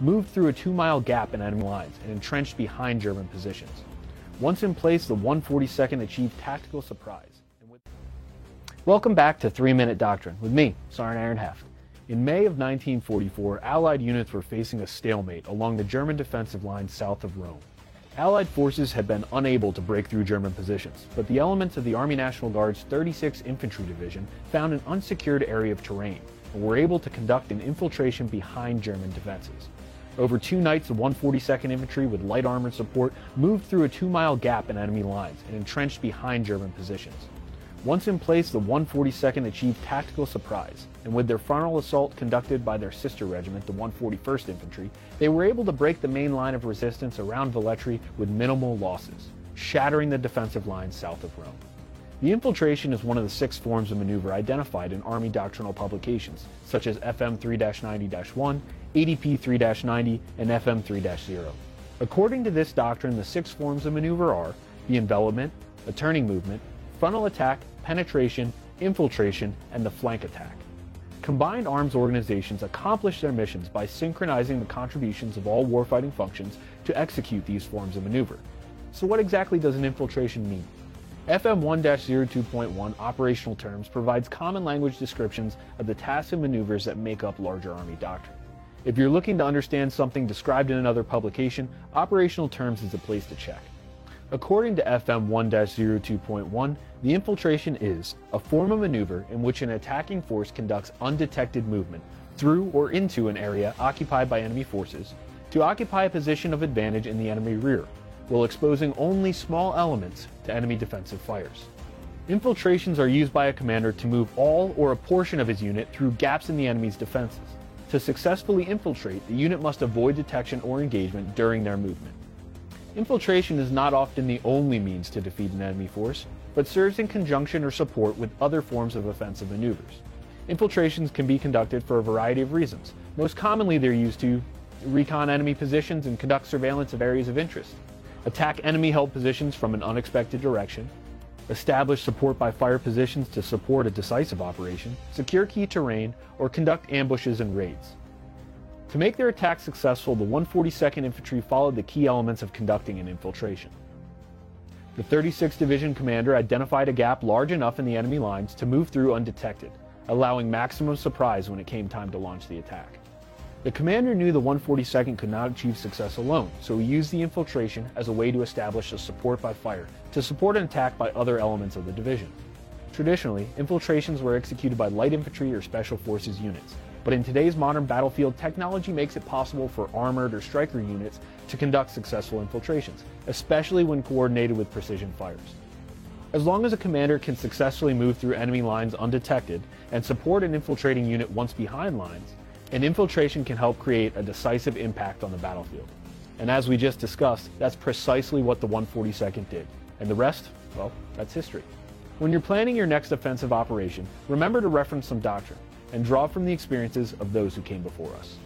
moved through a two mile gap in enemy lines and entrenched behind German positions. Once in place, the 142nd achieved tactical surprise. With... Welcome back to 3 Minute Doctrine with me, Sergeant Aaron Heft. In May of 1944, Allied units were facing a stalemate along the German defensive line south of Rome. Allied forces had been unable to break through German positions, but the elements of the Army National Guard's 36th Infantry Division found an unsecured area of terrain and were able to conduct an infiltration behind German defenses. Over two nights, the 142nd Infantry with light armored support moved through a two mile gap in enemy lines and entrenched behind German positions. Once in place, the 142nd achieved tactical surprise, and with their frontal assault conducted by their sister regiment, the 141st Infantry, they were able to break the main line of resistance around Velletri with minimal losses, shattering the defensive line south of Rome. The infiltration is one of the six forms of maneuver identified in Army doctrinal publications, such as FM 3 90 1, ADP 3 90, and FM 3 0. According to this doctrine, the six forms of maneuver are the envelopment, a turning movement, frontal attack, penetration, infiltration, and the flank attack. Combined arms organizations accomplish their missions by synchronizing the contributions of all warfighting functions to execute these forms of maneuver. So, what exactly does an infiltration mean? FM 1-02.1 operational terms provides common language descriptions of the tasks and maneuvers that make up larger Army doctrine. If you're looking to understand something described in another publication, operational terms is a place to check. According to FM 1-02.1, the infiltration is a form of maneuver in which an attacking force conducts undetected movement through or into an area occupied by enemy forces to occupy a position of advantage in the enemy rear, while exposing only small elements to enemy defensive fires. Infiltrations are used by a commander to move all or a portion of his unit through gaps in the enemy's defenses. To successfully infiltrate, the unit must avoid detection or engagement during their movement. Infiltration is not often the only means to defeat an enemy force, but serves in conjunction or support with other forms of offensive maneuvers. Infiltrations can be conducted for a variety of reasons. Most commonly, they're used to recon enemy positions and conduct surveillance of areas of interest attack enemy held positions from an unexpected direction, establish support by fire positions to support a decisive operation, secure key terrain, or conduct ambushes and raids. To make their attack successful, the 142nd Infantry followed the key elements of conducting an infiltration. The 36th Division commander identified a gap large enough in the enemy lines to move through undetected, allowing maximum surprise when it came time to launch the attack. The commander knew the 142nd could not achieve success alone, so he used the infiltration as a way to establish a support by fire to support an attack by other elements of the division. Traditionally, infiltrations were executed by light infantry or special forces units, but in today's modern battlefield, technology makes it possible for armored or Stryker units to conduct successful infiltrations, especially when coordinated with precision fires. As long as a commander can successfully move through enemy lines undetected and support an infiltrating unit once behind lines, an infiltration can help create a decisive impact on the battlefield. And as we just discussed, that's precisely what the 142nd did. And the rest, well, that's history. When you're planning your next offensive operation, remember to reference some doctrine and draw from the experiences of those who came before us.